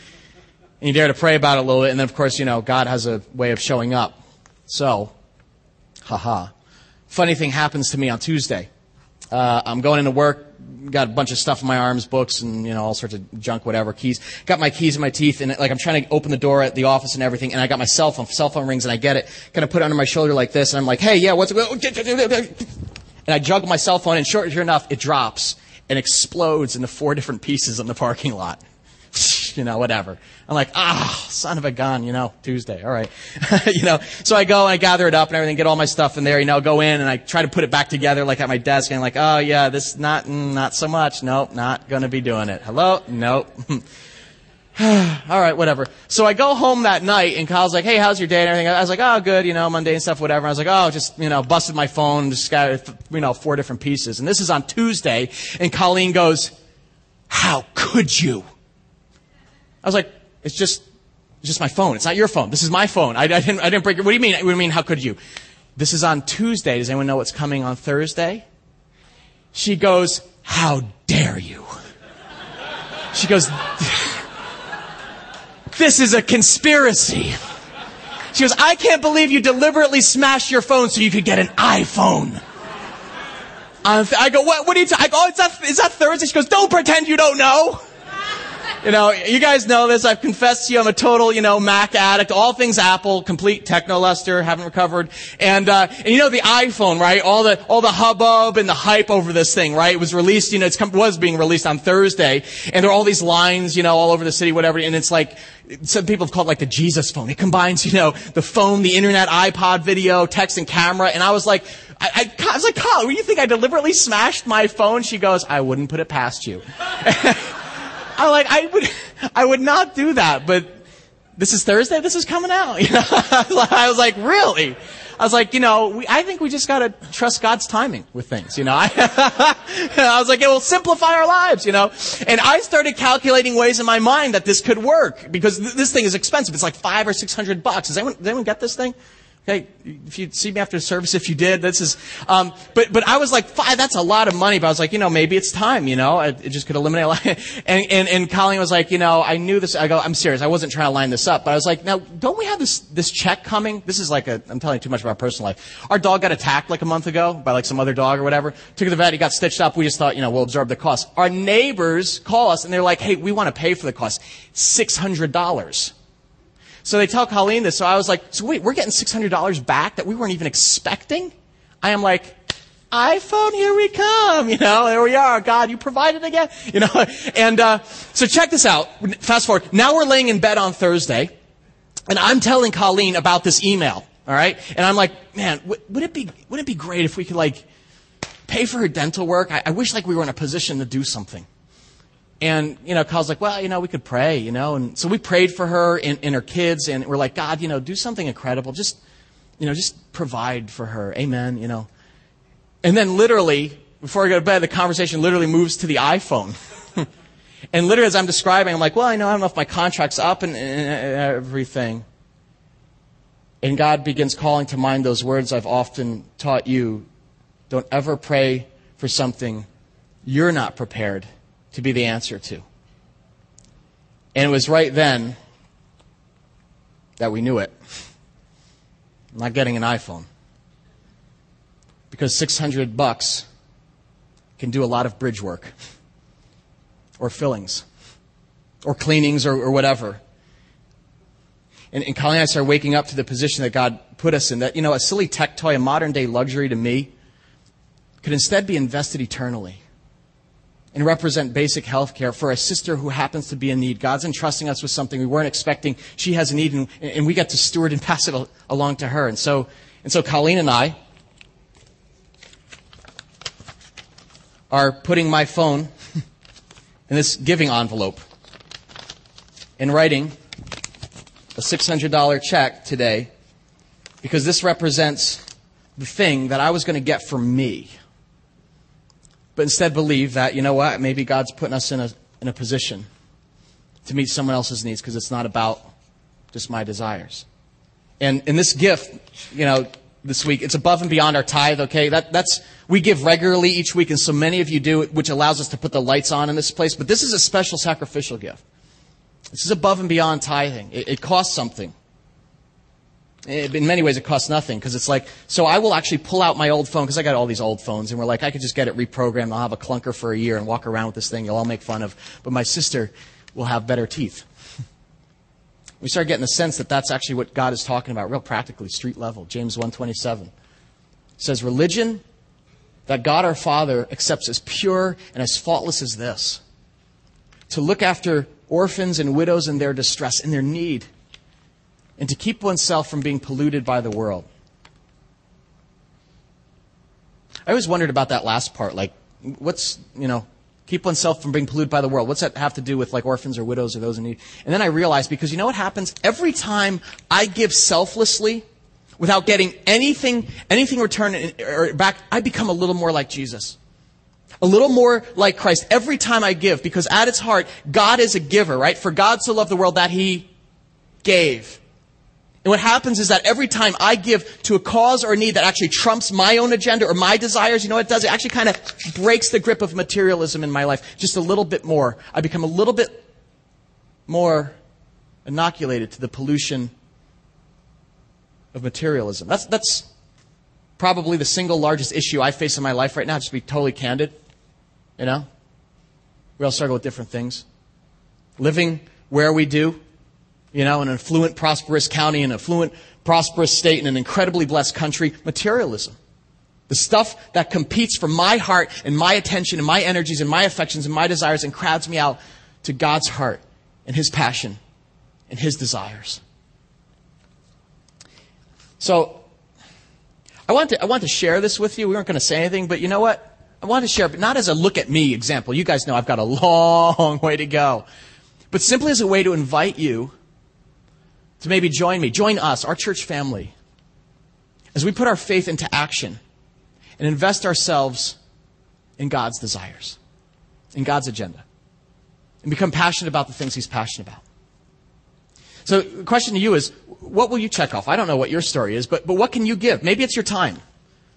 you dare to pray about it a little bit, and then of course, you know, God has a way of showing up. So, haha. Funny thing happens to me on Tuesday. Uh, I'm going into work, got a bunch of stuff in my arms, books and, you know, all sorts of junk, whatever, keys. Got my keys in my teeth and like I'm trying to open the door at the office and everything and I got my cell phone, cell phone rings and I get it, kind of put it under my shoulder like this and I'm like, hey, yeah, what's, going?" and I juggle my cell phone and sure, sure enough, it drops and explodes into four different pieces in the parking lot. You know, whatever. I'm like, ah, son of a gun, you know, Tuesday, all right. you know, so I go and I gather it up and everything, get all my stuff in there, you know, go in and I try to put it back together like at my desk and I'm like, oh yeah, this not, mm, not so much. Nope, not gonna be doing it. Hello? Nope. all right, whatever. So I go home that night and Kyle's like, hey, how's your day and everything? I was like, oh, good, you know, mundane stuff, whatever. I was like, oh, just, you know, busted my phone, just got, you know, four different pieces. And this is on Tuesday and Colleen goes, how could you? I was like, it's just, it's just my phone. It's not your phone. This is my phone. I, I didn't, I didn't break it. What do you mean? What do you mean? How could you? This is on Tuesday. Does anyone know what's coming on Thursday? She goes, how dare you? She goes, this is a conspiracy. She goes, I can't believe you deliberately smashed your phone so you could get an iPhone. I go, what, what are you talking? I go, oh, is that Thursday? She goes, don't pretend you don't know. You know, you guys know this. I've confessed to you I'm a total, you know, Mac addict. All things Apple, complete techno luster, haven't recovered. And, uh, and you know the iPhone, right? All the, all the hubbub and the hype over this thing, right? It was released, you know, it was being released on Thursday. And there are all these lines, you know, all over the city, whatever. And it's like, some people have called it like the Jesus phone. It combines, you know, the phone, the internet, iPod video, text and camera. And I was like, I, I, I was like, what do you think I deliberately smashed my phone? She goes, I wouldn't put it past you. I like I would I would not do that, but this is Thursday. This is coming out. You know, I was like, really? I was like, you know, we, I think we just got to trust God's timing with things, you know. I, I was like, it will simplify our lives, you know. And I started calculating ways in my mind that this could work because th- this thing is expensive. It's like five or six hundred bucks. Does anyone, does anyone get this thing? Hey, if you see me after service, if you did, this is, um, but, but I was like, five, that's a lot of money, but I was like, you know, maybe it's time, you know, it, it just could eliminate a lot. and, and, and Colleen was like, you know, I knew this, I go, I'm serious, I wasn't trying to line this up, but I was like, now, don't we have this, this check coming? This is like a, I'm telling you too much about personal life. Our dog got attacked like a month ago by like some other dog or whatever. Took to the vet, he got stitched up, we just thought, you know, we'll absorb the cost. Our neighbors call us and they're like, hey, we want to pay for the cost. $600. So they tell Colleen this. So I was like, so wait, we're getting $600 back that we weren't even expecting? I am like, iPhone, here we come. You know, there we are. God, you provided again. You know, and uh, so check this out. Fast forward. Now we're laying in bed on Thursday, and I'm telling Colleen about this email. All right, and I'm like, man, w- would it be would it be great if we could like pay for her dental work? I, I wish like we were in a position to do something. And, you know, Kyle's like, well, you know, we could pray, you know. And so we prayed for her and, and her kids, and we're like, God, you know, do something incredible. Just, you know, just provide for her. Amen, you know. And then literally, before I go to bed, the conversation literally moves to the iPhone. and literally, as I'm describing, I'm like, well, I know I don't know if my contract's up and, and everything. And God begins calling to mind those words I've often taught you. Don't ever pray for something you're not prepared to be the answer to. And it was right then that we knew it. I'm not getting an iPhone. Because 600 bucks can do a lot of bridge work or fillings or cleanings or, or whatever. And, and Colleen and I started waking up to the position that God put us in that, you know, a silly tech toy, a modern day luxury to me, could instead be invested eternally and represent basic health care for a sister who happens to be in need. God's entrusting us with something we weren't expecting. She has a need, and, and we get to steward and pass it along to her. And so, and so Colleen and I are putting my phone in this giving envelope and writing a $600 check today because this represents the thing that I was going to get for me but instead believe that, you know what, maybe God's putting us in a, in a position to meet someone else's needs because it's not about just my desires. And in this gift, you know, this week, it's above and beyond our tithe, okay? That, that's, we give regularly each week, and so many of you do, which allows us to put the lights on in this place. But this is a special sacrificial gift. This is above and beyond tithing. It, it costs something. In many ways, it costs nothing because it's like, so I will actually pull out my old phone because I got all these old phones and we're like, I could just get it reprogrammed. I'll have a clunker for a year and walk around with this thing. You'll all make fun of. But my sister will have better teeth. we start getting the sense that that's actually what God is talking about, real practically, street level. James 127 says, religion that God our Father accepts as pure and as faultless as this. To look after orphans and widows in their distress, in their need and to keep oneself from being polluted by the world. I always wondered about that last part. Like, what's, you know, keep oneself from being polluted by the world? What's that have to do with like orphans or widows or those in need? And then I realized because you know what happens? Every time I give selflessly, without getting anything, anything returned or back, I become a little more like Jesus. A little more like Christ every time I give because at its heart, God is a giver, right? For God so loved the world that he gave. And what happens is that every time I give to a cause or a need that actually trumps my own agenda or my desires, you know what it does? It actually kind of breaks the grip of materialism in my life just a little bit more. I become a little bit more inoculated to the pollution of materialism. That's, that's probably the single largest issue I face in my life right now, just to be totally candid. You know? We all struggle with different things. Living where we do, you know, an affluent, prosperous county, an affluent, prosperous state, in an incredibly blessed country, materialism. The stuff that competes for my heart and my attention and my energies and my affections and my desires and crowds me out to God's heart and His passion and His desires. So, I want to, I want to share this with you. We weren't going to say anything, but you know what? I want to share, but not as a look at me example. You guys know I've got a long way to go. But simply as a way to invite you to maybe join me, join us, our church family, as we put our faith into action and invest ourselves in God's desires, in God's agenda, and become passionate about the things He's passionate about. So the question to you is, what will you check off? I don't know what your story is, but, but what can you give? Maybe it's your time.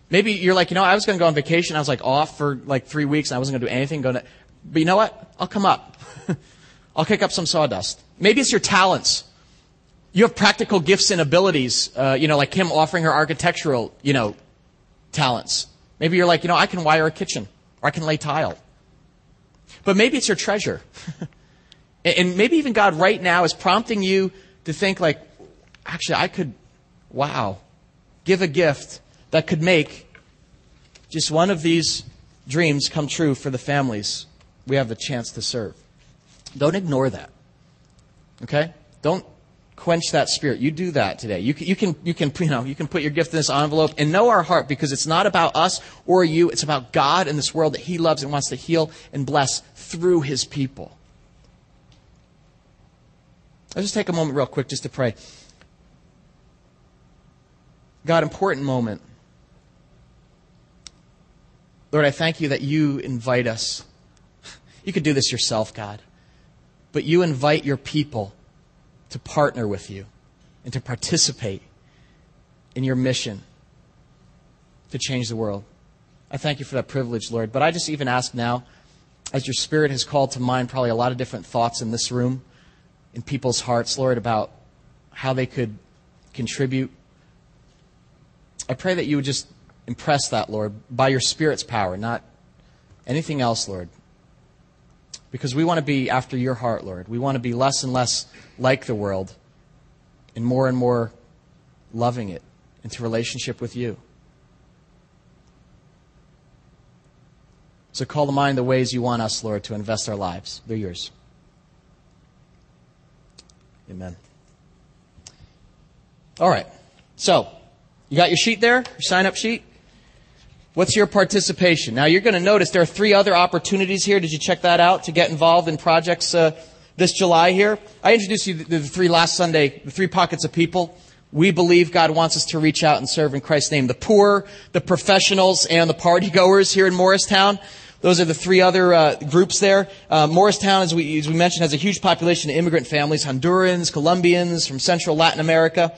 Maybe you're like, you know, I was going to go on vacation. I was like off for like three weeks and I wasn't going to do anything. Going to, but you know what? I'll come up. I'll kick up some sawdust. Maybe it's your talents. You have practical gifts and abilities, uh, you know, like Kim offering her architectural, you know, talents. Maybe you're like, you know, I can wire a kitchen or I can lay tile. But maybe it's your treasure. and maybe even God right now is prompting you to think like, actually, I could, wow, give a gift that could make just one of these dreams come true for the families we have the chance to serve. Don't ignore that. Okay? Don't quench that spirit. You do that today. You can, you can, you can, you know, you can put your gift in this envelope and know our heart because it's not about us or you. It's about God and this world that He loves and wants to heal and bless through His people. Let's just take a moment real quick just to pray. God, important moment. Lord, I thank you that you invite us. You could do this yourself, God. But you invite your people to partner with you and to participate in your mission to change the world. I thank you for that privilege, Lord. But I just even ask now, as your Spirit has called to mind probably a lot of different thoughts in this room, in people's hearts, Lord, about how they could contribute. I pray that you would just impress that, Lord, by your Spirit's power, not anything else, Lord. Because we want to be after your heart, Lord. We want to be less and less like the world and more and more loving it into relationship with you. So call to mind the ways you want us, Lord, to invest our lives. They're yours. Amen. All right. So, you got your sheet there? Your sign up sheet? What's your participation? Now, you're going to notice there are three other opportunities here. Did you check that out to get involved in projects uh, this July here? I introduced you to the three last Sunday, the three pockets of people. We believe God wants us to reach out and serve in Christ's name. The poor, the professionals, and the party goers here in Morristown. Those are the three other uh, groups there. Uh, Morristown, as we, as we mentioned, has a huge population of immigrant families, Hondurans, Colombians from Central Latin America.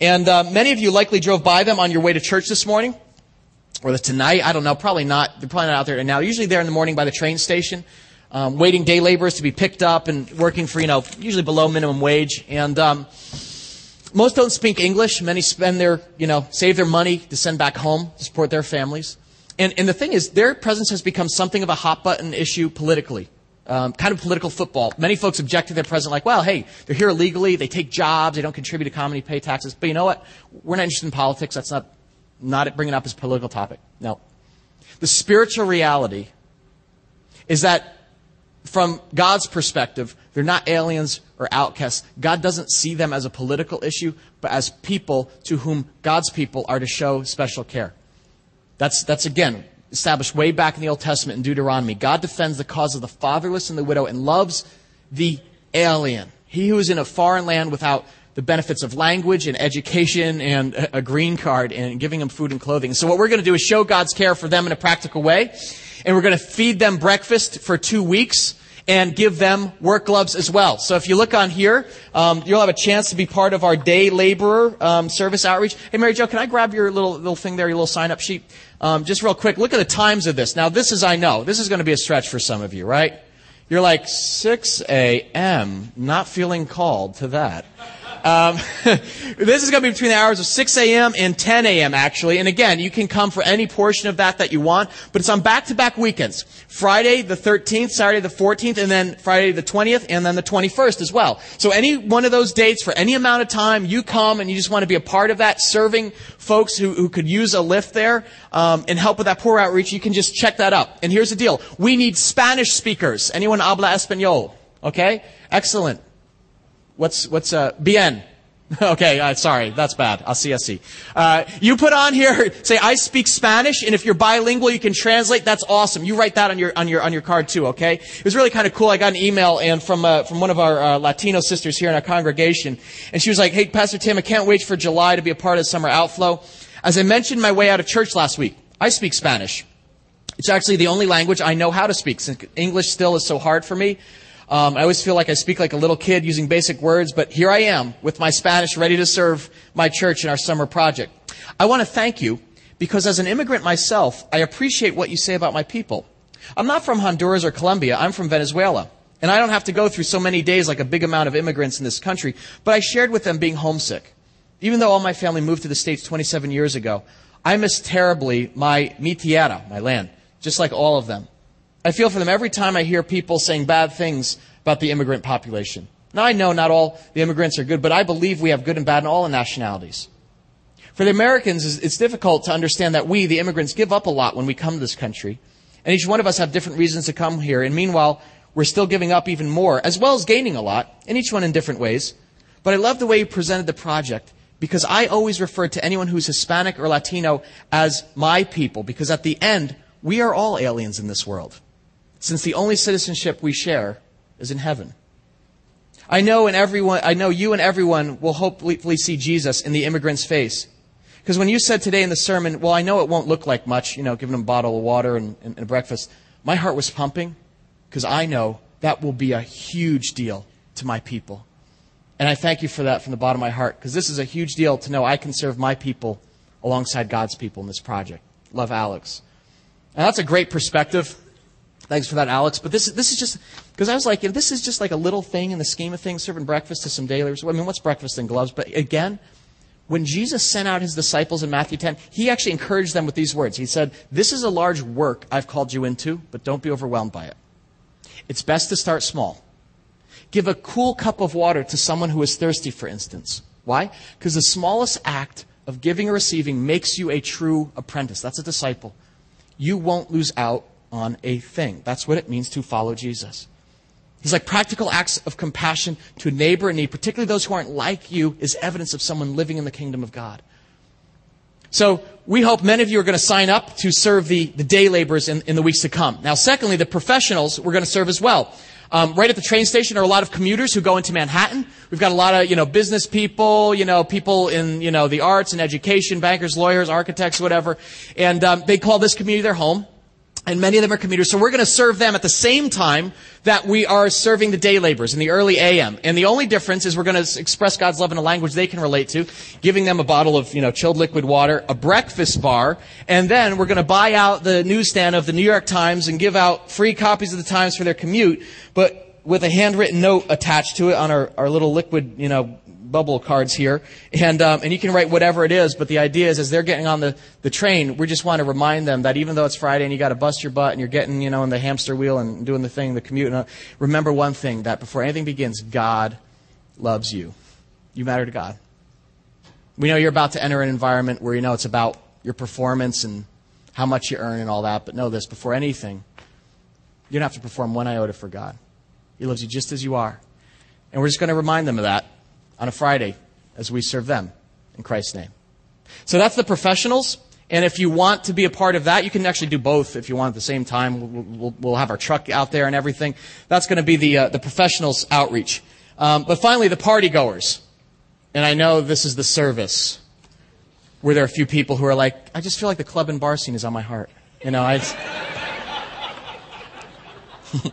And uh, many of you likely drove by them on your way to church this morning or the tonight. I don't know. Probably not. They're probably not out there now. Usually they're in the morning by the train station, um, waiting day laborers to be picked up and working for, you know, usually below minimum wage. And um, most don't speak English. Many spend their, you know, save their money to send back home to support their families. And, and the thing is, their presence has become something of a hot button issue politically. Um, kind of political football. Many folks object to their president like, well, hey, they're here illegally, they take jobs, they don't contribute to comedy, pay taxes. But you know what? We're not interested in politics. That's not not bringing up as political topic. No. The spiritual reality is that from God's perspective, they're not aliens or outcasts. God doesn't see them as a political issue, but as people to whom God's people are to show special care. That's, that's again, established way back in the Old Testament in Deuteronomy. God defends the cause of the fatherless and the widow and loves the alien. He who is in a foreign land without the benefits of language and education and a green card and giving them food and clothing. So what we're going to do is show God's care for them in a practical way. And we're going to feed them breakfast for two weeks and give them work gloves as well. So if you look on here, um, you'll have a chance to be part of our day laborer um, service outreach. Hey, Mary Jo, can I grab your little little thing there, your little sign up sheet? Um, just real quick, look at the times of this. Now, this is I know this is going to be a stretch for some of you, right? You're like 6 a.m. Not feeling called to that. Um, this is going to be between the hours of 6 a.m. and 10 a.m. actually. And again, you can come for any portion of that that you want, but it's on back-to-back weekends. Friday the 13th, Saturday the 14th, and then Friday the 20th, and then the 21st as well. So any one of those dates for any amount of time, you come and you just want to be a part of that, serving folks who, who could use a lift there, um, and help with that poor outreach, you can just check that up. And here's the deal. We need Spanish speakers. Anyone habla español? Okay? Excellent. What's, what's, uh, bien? Okay, uh, sorry, that's bad. I'll see, I'll see. Uh, you put on here, say, I speak Spanish, and if you're bilingual, you can translate. That's awesome. You write that on your, on your, on your card too, okay? It was really kind of cool. I got an email and from, uh, from one of our, uh, Latino sisters here in our congregation, and she was like, hey, Pastor Tim, I can't wait for July to be a part of summer outflow. As I mentioned my way out of church last week, I speak Spanish. It's actually the only language I know how to speak, since English still is so hard for me. Um, I always feel like I speak like a little kid using basic words, but here I am with my Spanish ready to serve my church in our summer project. I want to thank you because as an immigrant myself, I appreciate what you say about my people. I'm not from Honduras or Colombia. I'm from Venezuela. And I don't have to go through so many days like a big amount of immigrants in this country, but I shared with them being homesick. Even though all my family moved to the States 27 years ago, I miss terribly my mi tierra, my land, just like all of them. I feel for them every time I hear people saying bad things about the immigrant population. Now, I know not all the immigrants are good, but I believe we have good and bad in all the nationalities. For the Americans, it's difficult to understand that we, the immigrants, give up a lot when we come to this country. And each one of us have different reasons to come here. And meanwhile, we're still giving up even more, as well as gaining a lot, and each one in different ways. But I love the way you presented the project because I always refer to anyone who's Hispanic or Latino as my people because at the end, we are all aliens in this world since the only citizenship we share is in heaven. I know and everyone, I know you and everyone will hopefully see Jesus in the immigrant's face. Because when you said today in the sermon, well, I know it won't look like much, you know, giving them a bottle of water and, and, and breakfast, my heart was pumping because I know that will be a huge deal to my people. And I thank you for that from the bottom of my heart because this is a huge deal to know I can serve my people alongside God's people in this project. Love Alex. And that's a great perspective. Thanks for that, Alex. But this, this is just, because I was like, this is just like a little thing in the scheme of things, serving breakfast to some laborers. I mean, what's breakfast and gloves? But again, when Jesus sent out his disciples in Matthew 10, he actually encouraged them with these words. He said, This is a large work I've called you into, but don't be overwhelmed by it. It's best to start small. Give a cool cup of water to someone who is thirsty, for instance. Why? Because the smallest act of giving or receiving makes you a true apprentice. That's a disciple. You won't lose out on a thing. That's what it means to follow Jesus. He's like practical acts of compassion to a neighbor in need, particularly those who aren't like you, is evidence of someone living in the kingdom of God. So we hope many of you are going to sign up to serve the, the day laborers in, in the weeks to come. Now, secondly, the professionals we're going to serve as well. Um, right at the train station are a lot of commuters who go into Manhattan. We've got a lot of, you know, business people, you know, people in, you know, the arts and education, bankers, lawyers, architects, whatever. And um, they call this community their home and many of them are commuters. So we're going to serve them at the same time that we are serving the day laborers in the early AM. And the only difference is we're going to express God's love in a language they can relate to, giving them a bottle of, you know, chilled liquid water, a breakfast bar, and then we're going to buy out the newsstand of the New York Times and give out free copies of the Times for their commute, but with a handwritten note attached to it on our, our little liquid, you know, bubble cards here, and um, and you can write whatever it is. But the idea is, as they're getting on the the train, we just want to remind them that even though it's Friday and you got to bust your butt and you're getting you know in the hamster wheel and doing the thing, the commute, uh, remember one thing: that before anything begins, God loves you. You matter to God. We know you're about to enter an environment where you know it's about your performance and how much you earn and all that. But know this: before anything, you don't have to perform one iota for God. He loves you just as you are. And we're just going to remind them of that on a Friday as we serve them in Christ's name. So that's the professionals. And if you want to be a part of that, you can actually do both if you want at the same time. We'll, we'll, we'll have our truck out there and everything. That's going to be the, uh, the professionals outreach. Um, but finally, the party goers. And I know this is the service where there are a few people who are like, I just feel like the club and bar scene is on my heart. You know, I.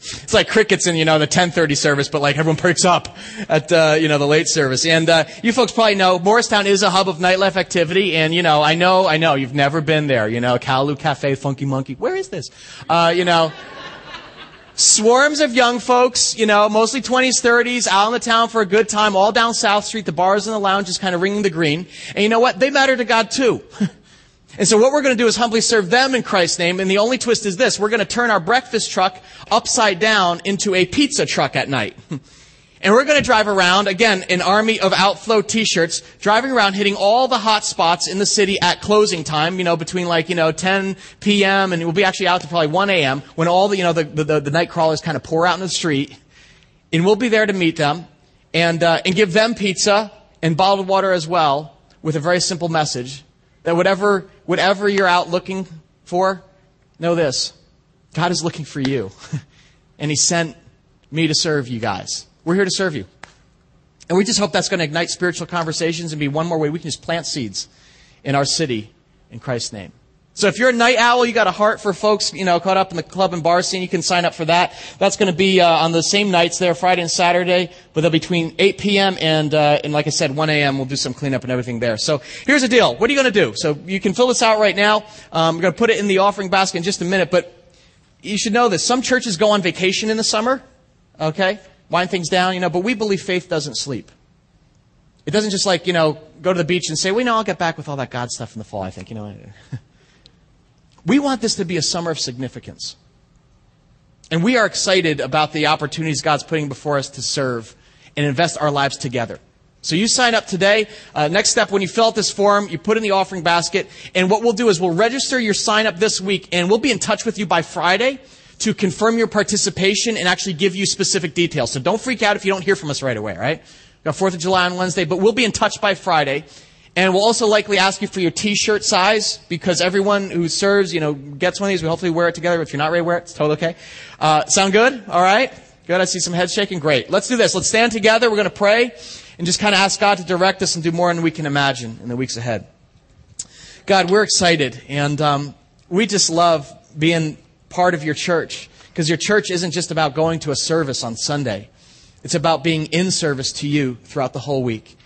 it's like crickets in you know the 10:30 service, but like everyone breaks up at uh, you know the late service. And uh, you folks probably know Morristown is a hub of nightlife activity, and you know I know I know you've never been there. You know Callaloo Cafe, Funky Monkey. Where is this? Uh, you know. Swarms of young folks, you know, mostly 20s, 30s, out in the town for a good time, all down South Street. The bars and the lounges kind of ringing the green. And you know what? They matter to God too. And so what we're going to do is humbly serve them in Christ's name. And the only twist is this. We're going to turn our breakfast truck upside down into a pizza truck at night. And we're going to drive around, again, an army of outflow t-shirts, driving around hitting all the hot spots in the city at closing time, you know, between like, you know, 10 p.m. and we'll be actually out to probably 1 a.m. when all the, you know, the, the, the night crawlers kind of pour out in the street. And we'll be there to meet them and, uh, and give them pizza and bottled water as well with a very simple message that whatever, whatever you're out looking for, know this. God is looking for you. and He sent me to serve you guys. We're here to serve you. And we just hope that's going to ignite spiritual conversations and be one more way we can just plant seeds in our city in Christ's name. So if you're a night owl, you got a heart for folks, you know, caught up in the club and bar scene, you can sign up for that. That's going to be uh, on the same nights there, Friday and Saturday, but they'll be between 8 p.m. and, uh, and like I said, 1 a.m. We'll do some cleanup and everything there. So here's the deal. What are you going to do? So you can fill this out right now. Um, we're going to put it in the offering basket in just a minute, but you should know this. Some churches go on vacation in the summer, okay? Wind things down, you know, but we believe faith doesn't sleep. It doesn't just like, you know, go to the beach and say, well, you know, I'll get back with all that God stuff in the fall, I think, you know. We want this to be a summer of significance. And we are excited about the opportunities God's putting before us to serve and invest our lives together. So you sign up today. Uh, next step, when you fill out this form, you put in the offering basket. And what we'll do is we'll register your sign up this week and we'll be in touch with you by Friday to confirm your participation and actually give you specific details. So don't freak out if you don't hear from us right away, right? We've got 4th of July on Wednesday, but we'll be in touch by Friday. And we'll also likely ask you for your t-shirt size because everyone who serves, you know, gets one of these. We hopefully wear it together. If you're not ready to wear it, it's totally okay. Uh, sound good? All right. Good. I see some heads shaking. Great. Let's do this. Let's stand together. We're going to pray and just kind of ask God to direct us and do more than we can imagine in the weeks ahead. God, we're excited and um, we just love being part of your church because your church isn't just about going to a service on Sunday. It's about being in service to you throughout the whole week.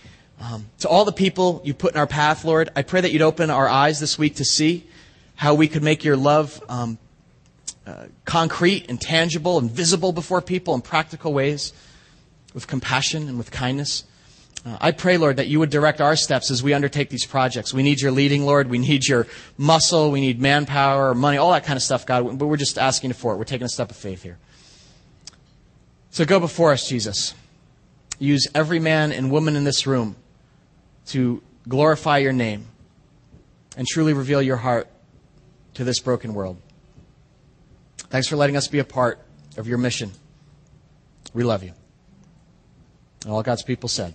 Um, to all the people you put in our path, Lord, I pray that you'd open our eyes this week to see how we could make your love um, uh, concrete and tangible and visible before people in practical ways with compassion and with kindness. Uh, I pray, Lord, that you would direct our steps as we undertake these projects. We need your leading, Lord. We need your muscle. We need manpower, money, all that kind of stuff, God. But we're just asking for it. We're taking a step of faith here. So go before us, Jesus. Use every man and woman in this room to glorify your name and truly reveal your heart to this broken world. Thanks for letting us be a part of your mission. We love you. And all God's people said.